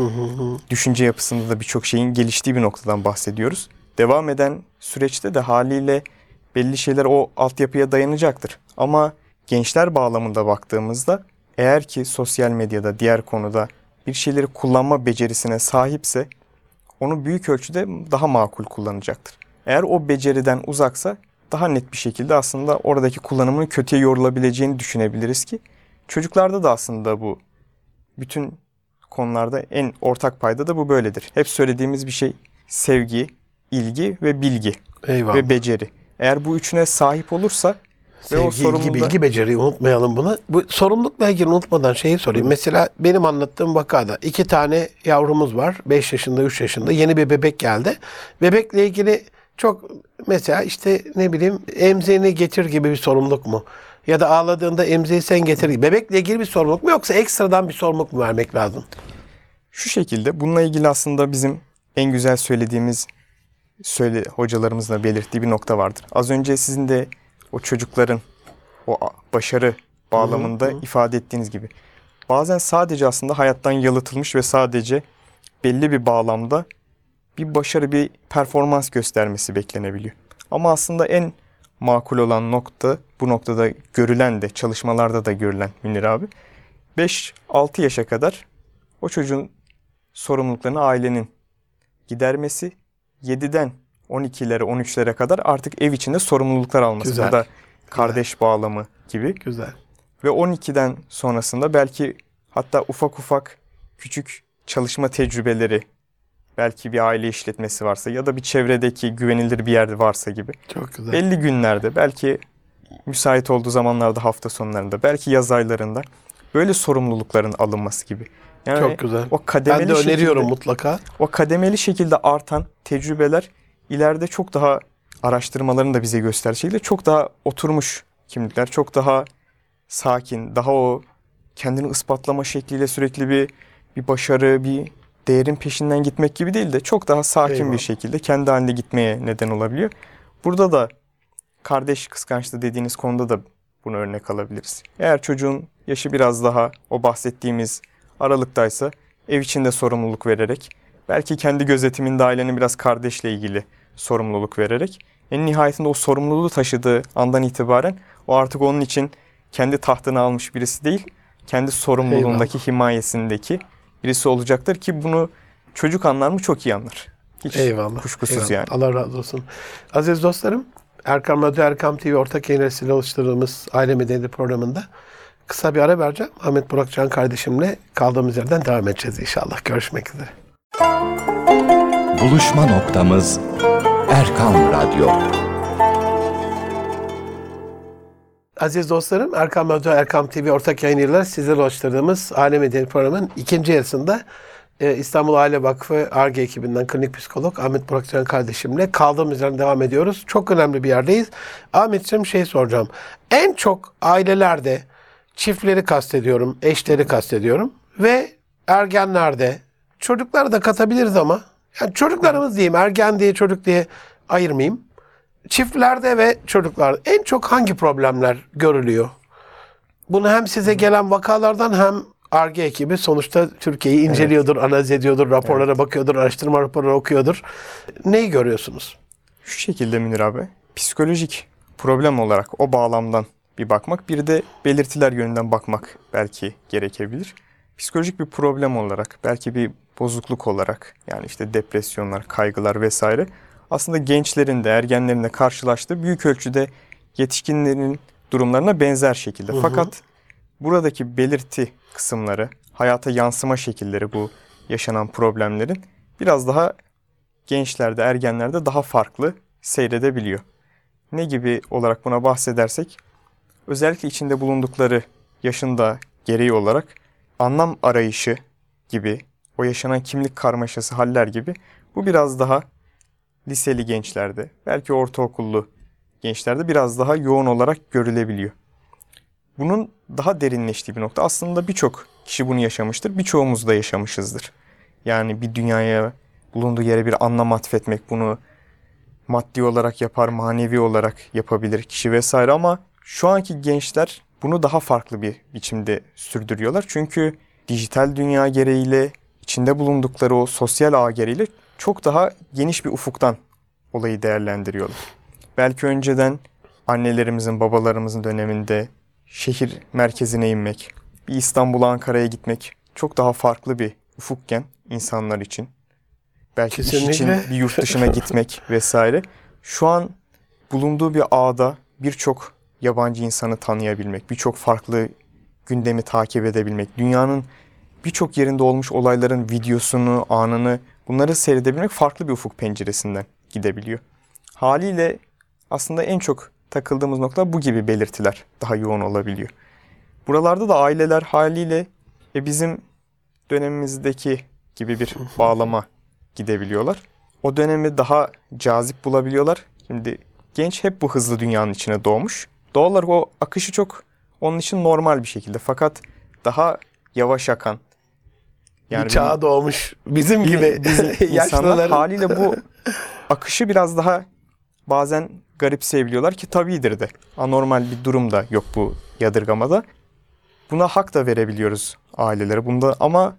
düşünce yapısında da birçok şeyin geliştiği bir noktadan bahsediyoruz. Devam eden süreçte de haliyle belli şeyler o altyapıya dayanacaktır. Ama gençler bağlamında baktığımızda eğer ki sosyal medyada diğer konuda bir şeyleri kullanma becerisine sahipse onu büyük ölçüde daha makul kullanacaktır. Eğer o beceriden uzaksa daha net bir şekilde aslında oradaki kullanımının kötüye yorulabileceğini düşünebiliriz ki çocuklarda da aslında bu bütün konularda en ortak payda da bu böyledir. Hep söylediğimiz bir şey sevgi, ilgi ve bilgi Eyvallah. ve beceri. Eğer bu üçüne sahip olursa ve o Sevgi, ilgi, bilgi, beceriyi unutmayalım bunu. Bu sorumlulukla ilgili unutmadan şeyi sorayım. Mesela benim anlattığım vakada iki tane yavrumuz var. 5 yaşında, 3 yaşında. Yeni bir bebek geldi. Bebekle ilgili çok mesela işte ne bileyim emziğini getir gibi bir sorumluluk mu? Ya da ağladığında emziği sen getir gibi. Bebekle ilgili bir sorumluluk mu yoksa ekstradan bir sorumluluk mu vermek lazım? Şu şekilde bununla ilgili aslında bizim en güzel söylediğimiz söyle hocalarımızla belirttiği bir nokta vardır. Az önce sizin de o çocukların o başarı bağlamında ifade ettiğiniz gibi bazen sadece aslında hayattan yalıtılmış ve sadece belli bir bağlamda bir başarı, bir performans göstermesi beklenebiliyor. Ama aslında en makul olan nokta bu noktada görülen de çalışmalarda da görülen Münir abi 5-6 yaşa kadar o çocuğun sorumluluklarını ailenin gidermesi 7'den 12'lere 13'lere kadar artık ev içinde sorumluluklar alması. Güzel. Burada kardeş bağlamı gibi Güzel. ve 12'den sonrasında belki hatta ufak ufak küçük çalışma tecrübeleri belki bir aile işletmesi varsa ya da bir çevredeki güvenilir bir yerde varsa gibi Çok güzel. belli günlerde belki müsait olduğu zamanlarda hafta sonlarında belki yaz aylarında böyle sorumlulukların alınması gibi. Yani Çok güzel. o kademeli Ben de öneriyorum şekilde- mutlaka. o kademeli şekilde artan tecrübeler ileride çok daha araştırmaların da bize gösterdiği çok daha oturmuş kimlikler, çok daha sakin, daha o kendini ispatlama şekliyle sürekli bir bir başarı, bir değerin peşinden gitmek gibi değil de çok daha sakin Eyvallah. bir şekilde kendi halinde gitmeye neden olabiliyor. Burada da kardeş kıskançlığı dediğiniz konuda da bunu örnek alabiliriz. Eğer çocuğun yaşı biraz daha o bahsettiğimiz aralıktaysa ev içinde sorumluluk vererek belki kendi gözetiminde ailenin biraz kardeşle ilgili sorumluluk vererek en nihayetinde o sorumluluğu taşıdığı andan itibaren o artık onun için kendi tahtını almış birisi değil, kendi sorumluluğundaki himayesindeki birisi olacaktır ki bunu çocuk anlar mı çok iyi anlar. Hiç Eyvallah. kuşkusuz eyvallah. yani. Allah razı olsun. Aziz dostlarım, Erkam Radyo Erkam TV ortak yayın oluşturduğumuz Aile Medeniyeti programında kısa bir ara vereceğim. Ahmet Burakcan kardeşimle kaldığımız yerden devam edeceğiz inşallah. Görüşmek üzere. Buluşma noktamız Erkan Radyo. Aziz dostlarım, Erkam Radyo Erkam TV ortak yayın yılları sizlerle oluşturduğumuz Aile Medeniyeti programının ikinci yarısında e, İstanbul Aile Vakfı ARGE ekibinden klinik psikolog Ahmet Burakcan kardeşimle kaldığımız yerden devam ediyoruz. Çok önemli bir yerdeyiz. Ahmetciğim şey soracağım. En çok ailelerde çiftleri kastediyorum, eşleri kastediyorum ve ergenlerde çocukları da katabiliriz ama yani çocuklarımız diyeyim, ergen diye çocuk diye ayırmayayım. Çiftlerde ve çocuklar en çok hangi problemler görülüyor? Bunu hem size gelen vakalardan hem ARGE ekibi sonuçta Türkiye'yi inceliyordur, analiz ediyordur, raporlara bakıyordur, araştırma raporları okuyordur. Neyi görüyorsunuz? Şu şekilde Münir abi, psikolojik problem olarak o bağlamdan bir bakmak, bir de belirtiler yönünden bakmak belki gerekebilir. Psikolojik bir problem olarak, belki bir bozukluk olarak yani işte depresyonlar, kaygılar vesaire aslında gençlerin de ergenlerin de karşılaştığı büyük ölçüde yetişkinlerin durumlarına benzer şekilde. Hı hı. Fakat buradaki belirti kısımları, hayata yansıma şekilleri bu yaşanan problemlerin biraz daha gençlerde, ergenlerde daha farklı seyredebiliyor. Ne gibi olarak buna bahsedersek, özellikle içinde bulundukları yaşında gereği olarak anlam arayışı gibi, o yaşanan kimlik karmaşası haller gibi bu biraz daha liseli gençlerde, belki ortaokullu gençlerde biraz daha yoğun olarak görülebiliyor. Bunun daha derinleştiği bir nokta aslında birçok kişi bunu yaşamıştır, birçoğumuz da yaşamışızdır. Yani bir dünyaya, bulunduğu yere bir anlam atfetmek, bunu maddi olarak yapar, manevi olarak yapabilir kişi vesaire ama şu anki gençler bunu daha farklı bir biçimde sürdürüyorlar. Çünkü dijital dünya gereğiyle, içinde bulundukları o sosyal ağ gereğiyle çok daha geniş bir ufuktan olayı değerlendiriyorlar. Belki önceden annelerimizin, babalarımızın döneminde şehir merkezine inmek, bir İstanbul'a, Ankara'ya gitmek çok daha farklı bir ufukken insanlar için. Belki iş için Kesinlikle. bir yurt dışına gitmek vesaire. Şu an bulunduğu bir ağda birçok yabancı insanı tanıyabilmek, birçok farklı gündemi takip edebilmek, dünyanın birçok yerinde olmuş olayların videosunu, anını bunları seyredebilmek farklı bir ufuk penceresinden gidebiliyor. Haliyle aslında en çok takıldığımız nokta bu gibi belirtiler daha yoğun olabiliyor. Buralarda da aileler haliyle e, bizim dönemimizdeki gibi bir bağlama gidebiliyorlar. O dönemi daha cazip bulabiliyorlar. Şimdi genç hep bu hızlı dünyanın içine doğmuş. Doğal olarak o akışı çok onun için normal bir şekilde. Fakat daha yavaş akan. Bir çağa doğmuş bizim gibi bizim yaşlıların haliyle bu akışı biraz daha bazen garipseyebiliyorlar ki tabidir de. Anormal bir durum da yok bu yadırgamada. Buna hak da verebiliyoruz ailelere. Bunda ama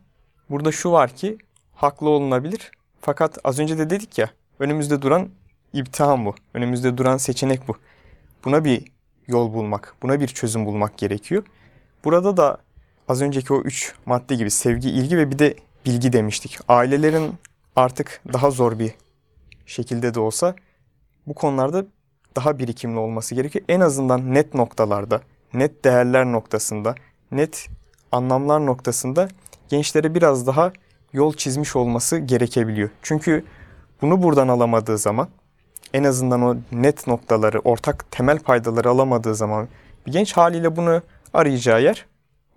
burada şu var ki haklı olunabilir. Fakat az önce de dedik ya önümüzde duran imtihan bu. Önümüzde duran seçenek bu. Buna bir yol bulmak, buna bir çözüm bulmak gerekiyor. Burada da az önceki o üç madde gibi sevgi, ilgi ve bir de bilgi demiştik. Ailelerin artık daha zor bir şekilde de olsa bu konularda daha birikimli olması gerekiyor. En azından net noktalarda, net değerler noktasında, net anlamlar noktasında gençlere biraz daha yol çizmiş olması gerekebiliyor. Çünkü bunu buradan alamadığı zaman en azından o net noktaları, ortak temel paydaları alamadığı zaman bir genç haliyle bunu arayacağı yer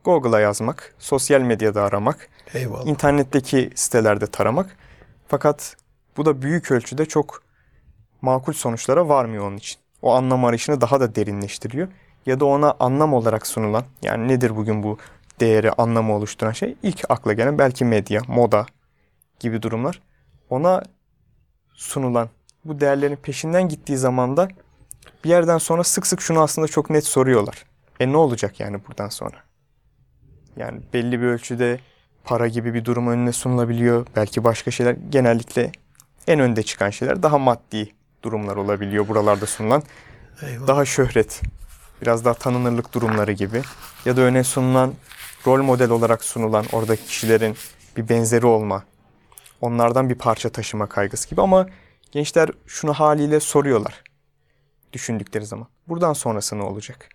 Google'a yazmak, sosyal medyada aramak, Eyvallah. internetteki sitelerde taramak. Fakat bu da büyük ölçüde çok makul sonuçlara varmıyor onun için. O anlam arayışını daha da derinleştiriyor. Ya da ona anlam olarak sunulan, yani nedir bugün bu değeri, anlamı oluşturan şey? İlk akla gelen belki medya, moda gibi durumlar. Ona sunulan bu değerlerin peşinden gittiği zaman da bir yerden sonra sık sık şunu aslında çok net soruyorlar. E ne olacak yani buradan sonra? Yani belli bir ölçüde para gibi bir durum önüne sunulabiliyor. Belki başka şeyler genellikle en önde çıkan şeyler daha maddi durumlar olabiliyor buralarda sunulan. Eyvallah. Daha şöhret, biraz daha tanınırlık durumları gibi ya da öne sunulan rol model olarak sunulan oradaki kişilerin bir benzeri olma, onlardan bir parça taşıma kaygısı gibi ama gençler şunu haliyle soruyorlar düşündükleri zaman. Buradan sonrası ne olacak?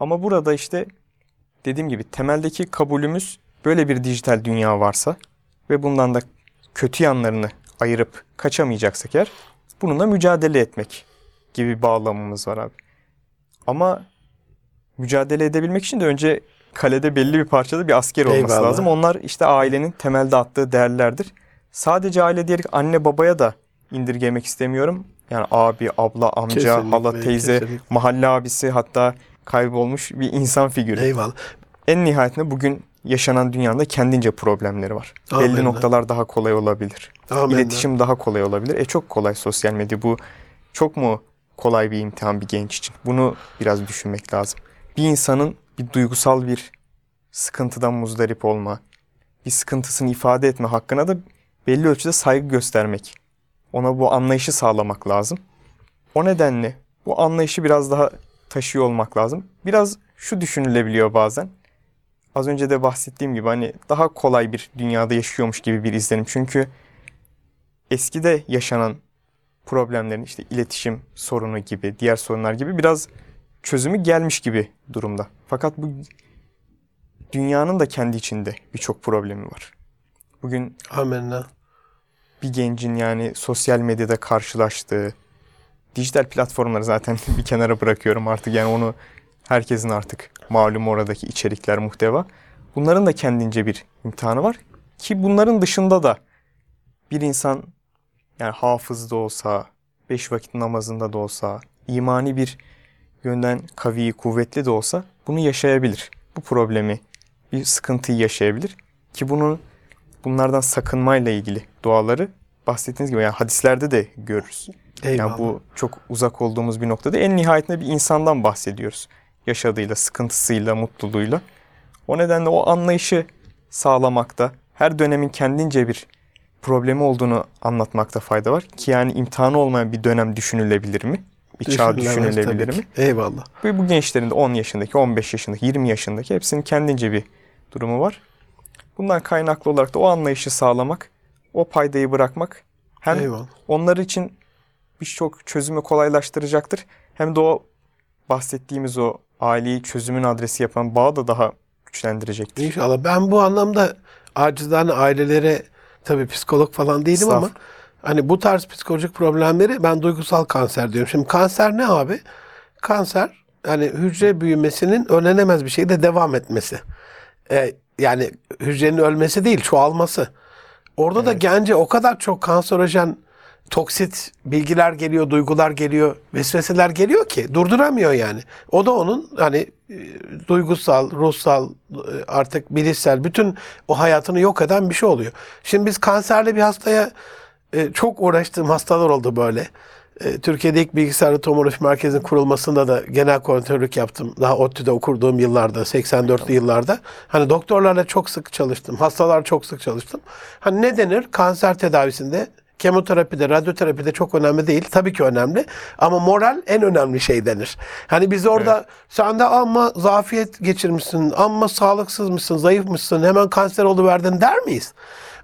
Ama burada işte dediğim gibi temeldeki kabulümüz böyle bir dijital dünya varsa ve bundan da kötü yanlarını ayırıp kaçamayacaksak eğer bununla mücadele etmek gibi bağlamımız var abi. Ama mücadele edebilmek için de önce kalede belli bir parçada bir asker olması Eyvallah. lazım. Onlar işte ailenin temelde attığı değerlerdir. Sadece aile diyerek anne babaya da indirgemek istemiyorum. Yani abi, abla, amca, Kesinlikle, hala, teyze, kesinlikle. mahalle abisi hatta kaybolmuş bir insan figürü. Eyvallah. En nihayetinde bugün yaşanan dünyada kendince problemleri var. Belli Amenna. noktalar daha kolay olabilir. Amenna. İletişim daha kolay olabilir. E çok kolay sosyal medya. Bu çok mu kolay bir imtihan bir genç için? Bunu biraz düşünmek lazım. Bir insanın bir duygusal bir sıkıntıdan muzdarip olma, bir sıkıntısını ifade etme hakkına da belli ölçüde saygı göstermek. Ona bu anlayışı sağlamak lazım. O nedenle bu anlayışı biraz daha taşıyor olmak lazım. Biraz şu düşünülebiliyor bazen. az önce de bahsettiğim gibi hani daha kolay bir dünyada yaşıyormuş gibi bir izlenim. Çünkü eskide yaşanan problemlerin işte iletişim sorunu gibi, diğer sorunlar gibi biraz çözümü gelmiş gibi durumda. Fakat bu dünyanın da kendi içinde birçok problemi var. Bugün Amenna. bir gencin yani sosyal medyada karşılaştığı dijital platformları zaten bir kenara bırakıyorum artık yani onu herkesin artık malum oradaki içerikler, muhteva. Bunların da kendince bir imtihanı var ki bunların dışında da bir insan yani hafız da olsa, beş vakit namazında da olsa, imani bir yönden kavi, kuvvetli de olsa bunu yaşayabilir. Bu problemi, bir sıkıntıyı yaşayabilir ki bunun bunlardan sakınmayla ilgili duaları bahsettiğiniz gibi yani hadislerde de görürüz. Eyvallah. Yani bu çok uzak olduğumuz bir noktada en nihayetinde bir insandan bahsediyoruz. Yaşadığıyla, sıkıntısıyla, mutluluğuyla. O nedenle o anlayışı sağlamakta, her dönemin kendince bir problemi olduğunu anlatmakta fayda var. Ki yani imtihanı olmayan bir dönem düşünülebilir mi? Bir çağ düşünülebilir mi? Eyvallah. Ve bu gençlerin de 10 yaşındaki, 15 yaşındaki, 20 yaşındaki hepsinin kendince bir durumu var. Bundan kaynaklı olarak da o anlayışı sağlamak, o paydayı bırakmak hem Eyvallah. onlar için birçok çözümü kolaylaştıracaktır. Hem de o bahsettiğimiz o aileyi çözümün adresi yapan bağı da daha güçlendirecektir. İnşallah. Ben bu anlamda acizane ailelere tabii psikolog falan değilim ama hani bu tarz psikolojik problemleri ben duygusal kanser diyorum. Şimdi kanser ne abi? Kanser hani hücre büyümesinin önlenemez bir şekilde devam etmesi. Ee, yani hücrenin ölmesi değil, çoğalması. Orada da gence o kadar çok kanserojen toksit bilgiler geliyor, duygular geliyor, vesveseler geliyor ki durduramıyor yani. O da onun hani e, duygusal, ruhsal, e, artık bilişsel bütün o hayatını yok eden bir şey oluyor. Şimdi biz kanserli bir hastaya e, çok uğraştığım hastalar oldu böyle. Türkiye'de ilk bilgisayarlı tomografi merkezinin kurulmasında da genel koordinatörlük yaptım. Daha ODTÜ'de okuduğum yıllarda, 84'lü yıllarda. Hani doktorlarla çok sık çalıştım. Hastalar çok sık çalıştım. Hani ne denir? Kanser tedavisinde Kemoterapide, radyoterapide çok önemli değil. Tabii ki önemli. Ama moral en önemli şey denir. Hani biz orada sen de amma zafiyet geçirmişsin, amma sağlıksız mısın, zayıf mısın, hemen kanser oluverdin der miyiz?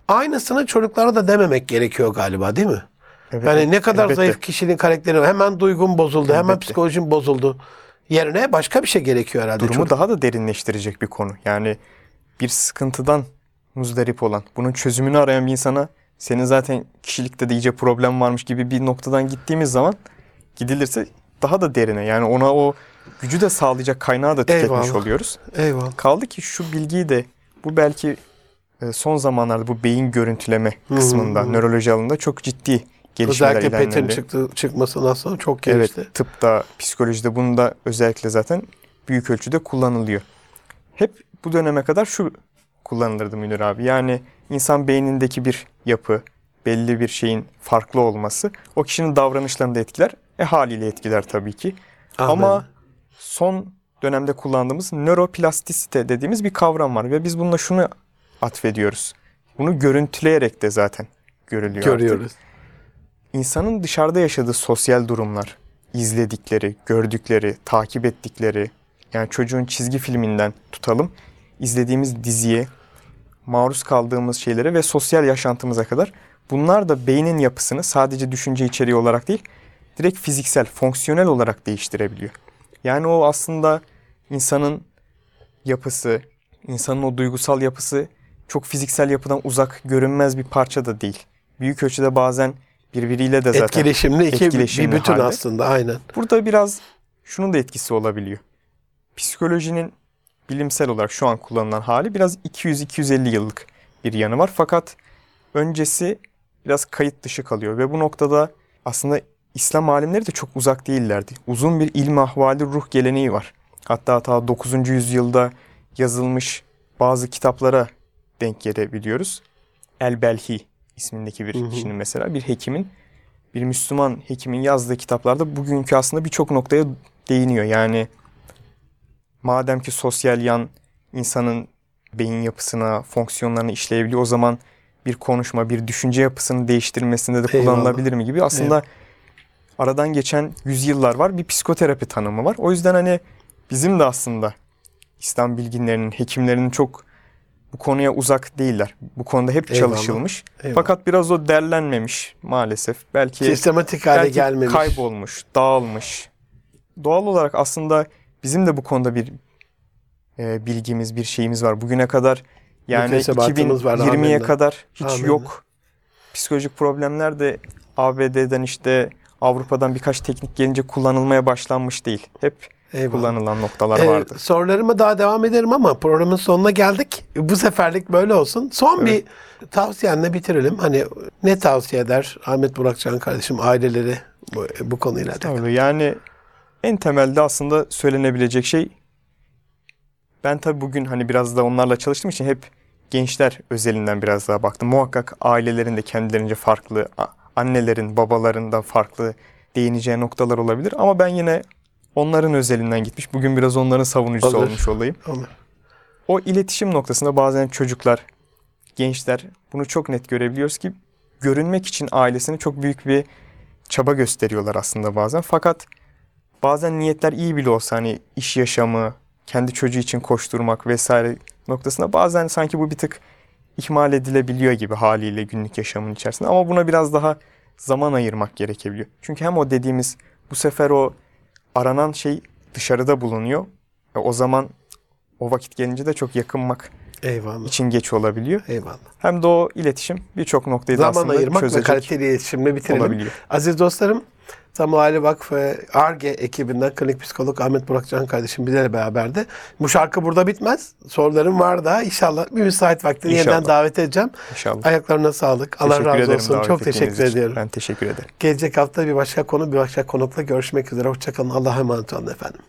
Aynısını çocuklara da dememek gerekiyor galiba değil mi? Evet, yani ne kadar elbette. zayıf kişinin karakteri hemen duygun bozuldu, hemen Elbette. psikolojin bozuldu. Yerine başka bir şey gerekiyor herhalde. Durumu çocuk. daha da derinleştirecek bir konu. Yani bir sıkıntıdan muzdarip olan, bunun çözümünü arayan bir insana senin zaten kişilikte de iyice problem varmış gibi bir noktadan gittiğimiz zaman gidilirse daha da derine yani ona o gücü de sağlayacak kaynağı da tüketmiş Eyvallah. oluyoruz. Eyvallah. Kaldı ki şu bilgiyi de bu belki e, son zamanlarda bu beyin görüntüleme kısmında nöroloji alanında çok ciddi gelişmeler Özellikle PET'in ilerlendi. çıktı, çıkmasından sonra çok gelişti. Evet, tıpta, psikolojide bunu da özellikle zaten büyük ölçüde kullanılıyor. Hep bu döneme kadar şu kullanılırdı Münir abi. Yani insan beynindeki bir yapı, belli bir şeyin farklı olması o kişinin davranışlarını da etkiler. E haliyle etkiler tabii ki. Amin. Ama son dönemde kullandığımız nöroplastisite dediğimiz bir kavram var ve biz bununla şunu atfediyoruz. Bunu görüntüleyerek de zaten görülüyor artık görüyoruz. insanın dışarıda yaşadığı sosyal durumlar, izledikleri, gördükleri, takip ettikleri, yani çocuğun çizgi filminden tutalım, izlediğimiz diziye, maruz kaldığımız şeylere ve sosyal yaşantımıza kadar bunlar da beynin yapısını sadece düşünce içeriği olarak değil, direkt fiziksel, fonksiyonel olarak değiştirebiliyor. Yani o aslında insanın yapısı, insanın o duygusal yapısı çok fiziksel yapıdan uzak, görünmez bir parça da değil. Büyük ölçüde bazen birbiriyle de zaten Etkileşimli iki etkileşimli bir bütün halde. aslında aynen. Burada biraz şunun da etkisi olabiliyor. Psikolojinin bilimsel olarak şu an kullanılan hali biraz 200-250 yıllık bir yanı var. Fakat öncesi biraz kayıt dışı kalıyor ve bu noktada aslında İslam alimleri de çok uzak değillerdi. Uzun bir ilmi ahvali ruh geleneği var. Hatta ta 9. yüzyılda yazılmış bazı kitaplara denk gelebiliyoruz. El-Belhi ismindeki bir kişinin mesela bir hekimin bir Müslüman hekimin yazdığı kitaplarda bugünkü aslında birçok noktaya değiniyor. Yani madem ki sosyal yan insanın beyin yapısına, fonksiyonlarına işleyebiliyor o zaman bir konuşma, bir düşünce yapısını değiştirmesinde de Eyvallah. kullanılabilir mi gibi aslında aradan geçen yüzyıllar var. Bir psikoterapi tanımı var. O yüzden hani bizim de aslında İslam bilginlerinin, hekimlerinin çok bu konuya uzak değiller. Bu konuda hep Eyvallah. çalışılmış. Eyvallah. Fakat biraz o derlenmemiş maalesef. Belki Sistematik hale belki gelmemiş. kaybolmuş, dağılmış. Doğal olarak aslında bizim de bu konuda bir e, bilgimiz, bir şeyimiz var. Bugüne kadar yani Müktesebatımız var, 2020'ye amenna. kadar hiç Amenna. yok. Psikolojik problemler de ABD'den işte Avrupa'dan birkaç teknik gelince kullanılmaya başlanmış değil. Hep Eyvallah. kullanılan noktalar Ee, vardı. sorularıma daha devam ederim ama programın sonuna geldik. Bu seferlik böyle olsun. Son bir tavsiyenle bitirelim. Hani ne tavsiye eder Ahmet Burakcan kardeşim aileleri bu, bu konuyla yani en temelde aslında söylenebilecek şey ben tabii bugün hani biraz da onlarla çalıştığım için hep gençler özelinden biraz daha baktım. Muhakkak ailelerin de kendilerince farklı, annelerin, babaların da farklı değineceği noktalar olabilir. Ama ben yine onların özelinden gitmiş. Bugün biraz onların savunucusu Olur. olmuş olayım. Olur. O iletişim noktasında bazen çocuklar, gençler bunu çok net görebiliyoruz ki görünmek için ailesine çok büyük bir çaba gösteriyorlar aslında bazen. Fakat bazen niyetler iyi bile olsa hani iş yaşamı, kendi çocuğu için koşturmak vesaire noktasında bazen sanki bu bir tık ihmal edilebiliyor gibi haliyle günlük yaşamın içerisinde. Ama buna biraz daha zaman ayırmak gerekebiliyor. Çünkü hem o dediğimiz bu sefer o aranan şey dışarıda bulunuyor. E o zaman o vakit gelince de çok yakınmak Eyvallah. için geç olabiliyor. Eyvallah. Hem de o iletişim birçok noktayı da Zaman aslında ayırmak ve kaliteli iletişimle bitirelim. olabiliyor. Aziz dostlarım, Tam Aile Vakfı ARGE ekibinden klinik psikolog Ahmet Burakcan kardeşim bizlerle beraberdi. Bu şarkı burada bitmez. Sorularım var daha. İnşallah bir müsait vaktini İnşallah. yeniden davet edeceğim. İnşallah. Ayaklarına sağlık. Allah Teşekkür razı ederim olsun. Çok teşekkür için. ediyorum. Ben teşekkür ederim. Gelecek hafta bir başka konu, bir başka konukla görüşmek üzere. Hoşçakalın. Allah'a emanet olun efendim.